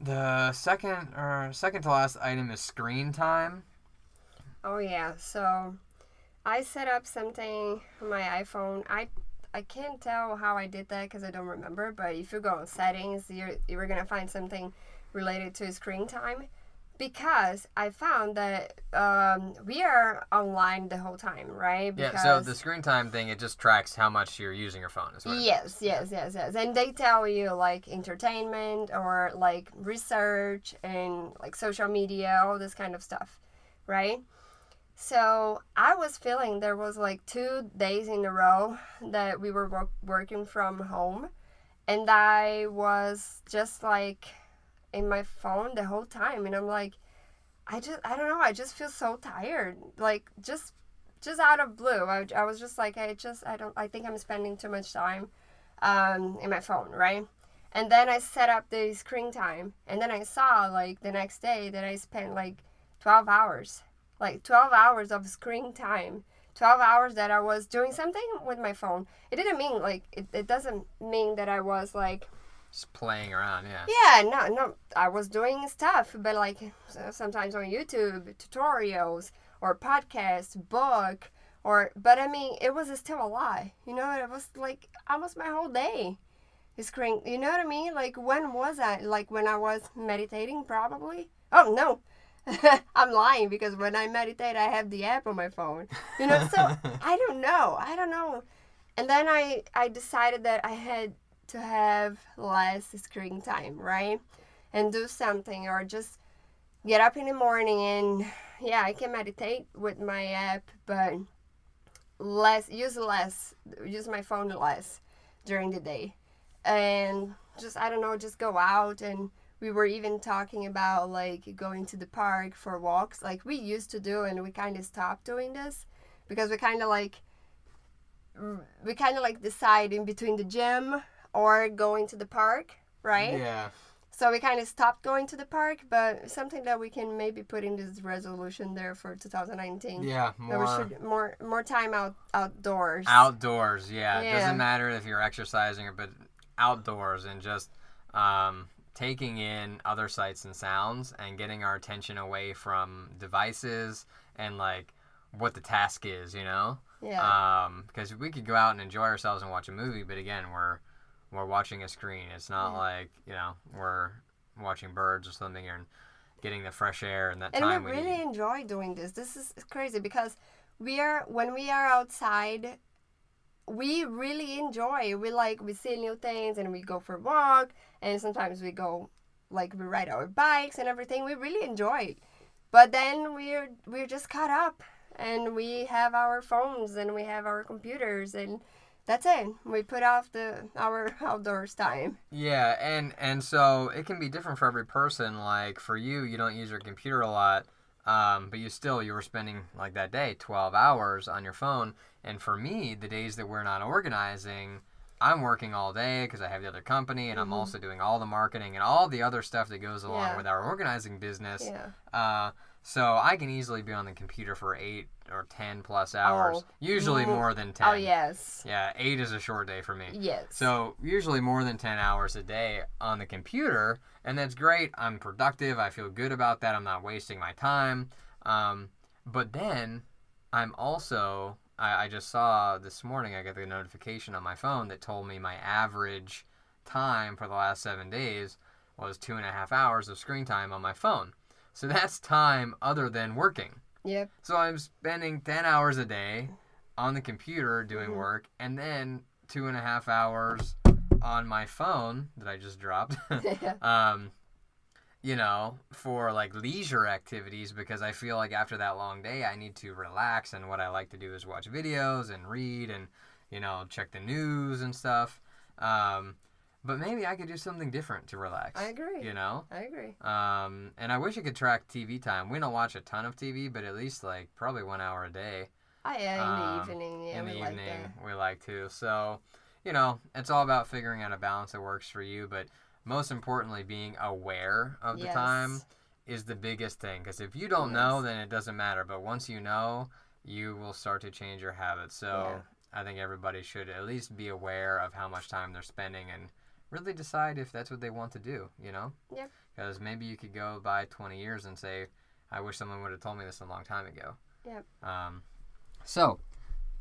the second or second to last item is screen time. Oh yeah, so I set up something on my iPhone. I I can't tell how I did that because I don't remember. But if you go on settings, you're you're gonna find something related to screen time. Because I found that um, we are online the whole time, right? Yeah, so the screen time thing it just tracks how much you're using your phone. Is what Yes, yes, yes, yes. And they tell you like entertainment or like research and like social media, all this kind of stuff, right? So I was feeling there was like two days in a row that we were wo- working from home, and I was just like in my phone the whole time, and I'm like, I just I don't know, I just feel so tired, like just just out of blue. I, I was just like, I just I don't I think I'm spending too much time um, in my phone, right? And then I set up the screen time, and then I saw like the next day that I spent like 12 hours, like 12 hours of screen time. 12 hours that I was doing something with my phone. It didn't mean like, it, it doesn't mean that I was like, Just playing around, yeah. yeah, no, no, I was doing stuff, but like sometimes on YouTube, tutorials or podcast, book, or, but I mean, it was still a lie. You know, it was like almost my whole day. Screen, you know what I mean? Like, when was I? Like, when I was meditating, probably? Oh, no. I'm lying because when I meditate, I have the app on my phone. You know, so I don't know. I don't know. And then I, I decided that I had to have less screen time, right? And do something or just get up in the morning and yeah, I can meditate with my app, but less use less use my phone less during the day. And just I don't know, just go out and we were even talking about like going to the park for walks like we used to do and we kind of stopped doing this because we kind of like we kind of like decide in between the gym or going to the park, right? Yeah. So we kind of stopped going to the park, but something that we can maybe put in this resolution there for 2019. Yeah, more should more more time out outdoors. outdoors. Yeah. it doesn't matter if you're exercising or but outdoors and just um, taking in other sights and sounds and getting our attention away from devices and like what the task is, you know? Yeah. Um, because we could go out and enjoy ourselves and watch a movie, but again, we're we're watching a screen. It's not Yeah. like you know we're watching birds or something and getting the fresh air and that and time we we really need. enjoy doing this. This is crazy because we are when we are outside, we really enjoy. We like we see new things and we go for a walk and sometimes we go like we ride our bikes and everything. We really enjoy. But then we're we're just caught up and we have our phones and we have our computers and that's it. We put off the our outdoors time. Yeah, and and so it can be different for every person. Like for you, you don't use your computer a lot, um, but you still you were spending like that day twelve hours on your phone. And for me, the days that we're not organizing, I'm working all day because I have the other company, and I'm also doing all the marketing and all the other stuff that goes along Yeah. with our organizing business. Yeah. Uh, so I can easily be on the computer for eight or ten plus hours. Oh. Usually Mm. more than ten. Oh yes. Yeah, eight is a short day for me. Yes. So usually more than 10 hours a day on the computer, and that's great. I'm productive. I feel good about that. I'm not wasting my time. Um, but then I'm also, I, I just saw this morning, I got the notification on my phone that told me my average time for the last seven days was two and a half hours of screen time on my phone. So that's time other than working. Yep. So I'm spending 10 hours a day on the computer doing Mhm. work and then two and a half hours on my phone that I just dropped. um, you know, for like leisure activities because I feel like after that long day, I need to relax. And what I like to do is watch videos and read and, you know, check the news and stuff. Um, but maybe I could do something different to relax. I agree. You know? I agree. Um, and I wish I could track TV time. We don't watch a ton of TV, but at least like probably one hour a day Oh yeah, in Um, the evening. Yeah, in the we like evening. that. we like to. So, you know, it's all about figuring out a balance that works for you. But most importantly, being aware of the time is the biggest thing. Because if you don't know, then it doesn't matter. But once you know, you will start to change your habits. So, Yeah. I think everybody should at least be aware of how much time they're spending and really decide if that's what they want to do, you know? Yep. Because maybe you could go by 20 years and say, I wish someone would have told me this a long time ago. Yep. Um, so,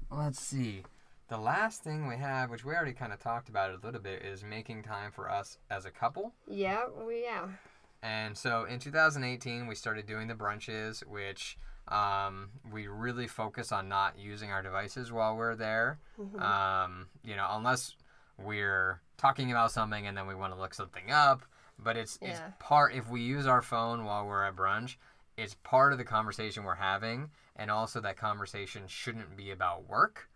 let's see. The last thing we have, which we already kind of talked about it a little bit, is making time for us as a couple. Yeah, we yeah. And so in 2018, we started doing the brunches, which um, we really focus on not using our devices while we're there. Mhm. Um, you know, unless we're talking about something and then we want to look something up. But it's it's part if we use our phone while we're at brunch, it's part of the conversation we're having, and also that conversation shouldn't be about work.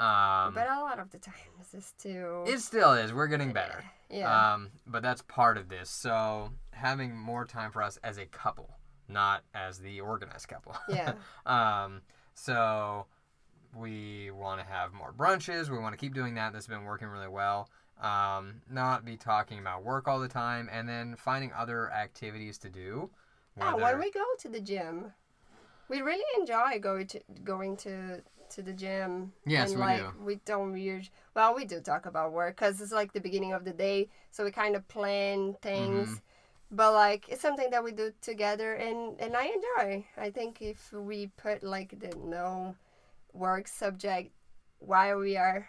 Um, but a lot of the time this is too. it still is. We're getting better. Yeah. Um, but that's part of this. So having more time for us as a couple, not as the organized couple. yeah. um, so we want to have more brunches. We want to keep doing that. That's been working really well. Um, not be talking about work all the time, and then finding other activities to do. Oh, when we go to the gym, we really enjoy going to going to to the gym. Yes, and we like, do. We don't use well, we do talk about work because it's like the beginning of the day, so we kind of plan things. Mm-hmm. But like it's something that we do together, and and I enjoy. I think if we put like the no work subject while we are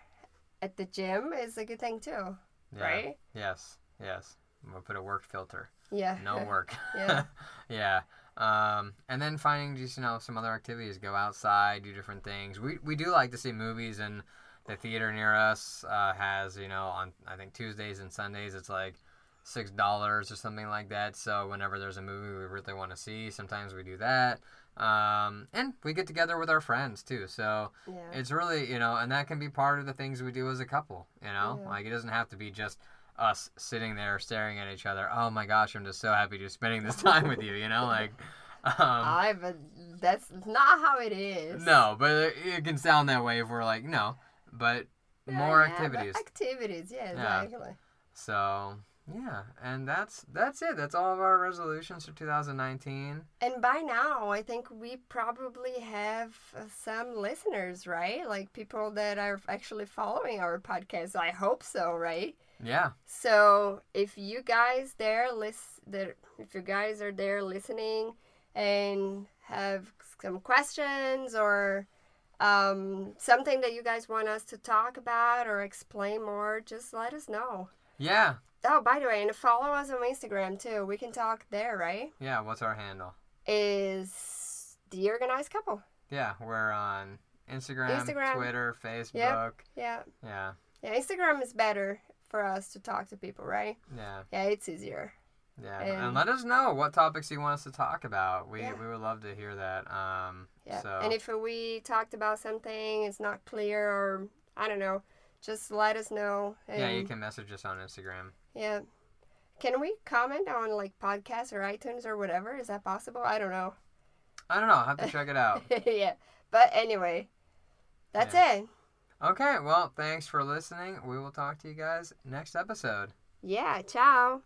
at the gym, is a good thing too, Yeah. right? Yes, yes. We'll put a work filter. Yeah. No work. Yeah. yeah. Um, and then finding just you know some other activities, go outside, do different things. We we do like to see movies, and the theater near us uh, has you know on I think Tuesdays and Sundays it's like six dollars or something like that. So whenever there's a movie we really want to see, sometimes we do that. Um, and we get together with our friends too. So yeah. it's really you know, and that can be part of the things we do as a couple. You know, Yeah. like it doesn't have to be just us sitting there staring at each other. Oh my gosh, I'm just so happy to be spending this time with you. You know, like. Um, I but that's not how it is. no, but it, it can sound that way if we're like no, but Yeah, more yeah, but activities. Activities, yeah, Yeah. exactly. So yeah, and that's that's it. That's all of our resolutions for 2019. And by now, I think we probably have some listeners, right? Like people that are actually following our podcast. I hope so, right? Yeah, So if you guys there list that if you guys are there listening and have some questions or um, something that you guys want us to talk about or explain more, just let us know. yeah, Oh, by the way, and follow us on Instagram too. We can talk there, right? yeah. What's our handle? Is the organized couple? Yeah, we're on Instagram, Instagram. Twitter, Facebook. Yeah, Yeah, yeah. Instagram is better for us to talk to people, right? yeah, Yeah, it's easier. yeah. And- And let us know what topics you want us to talk about. We Yeah. we would love to hear that. Um, Yeah. So And if we talked about something, it's not clear, or I don't know, just let us know. yeah, you can message us on Instagram. Yeah. Can we comment on like podcasts or iTunes or whatever? Is that possible? I don't know. I don't know. I'll have to check it out. yeah. But anyway, that's it. Okay, well, thanks for listening. We will talk to you guys next episode. Yeah. Ciao.